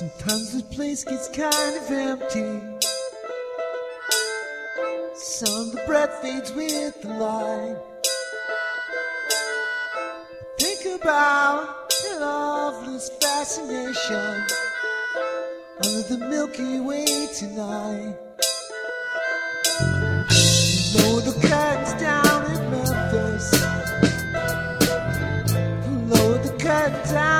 Sometimes the place gets kind of empty. Some the breath fades with the light. Think about your loveless fascination under the Milky Way tonight. Lower the curtains down in Memphis. The down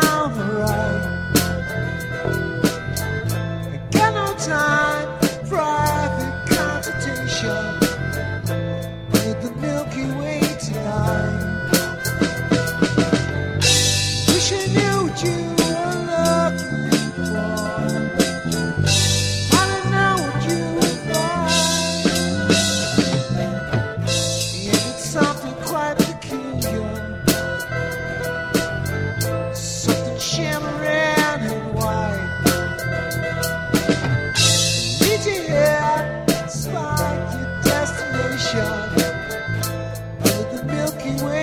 We.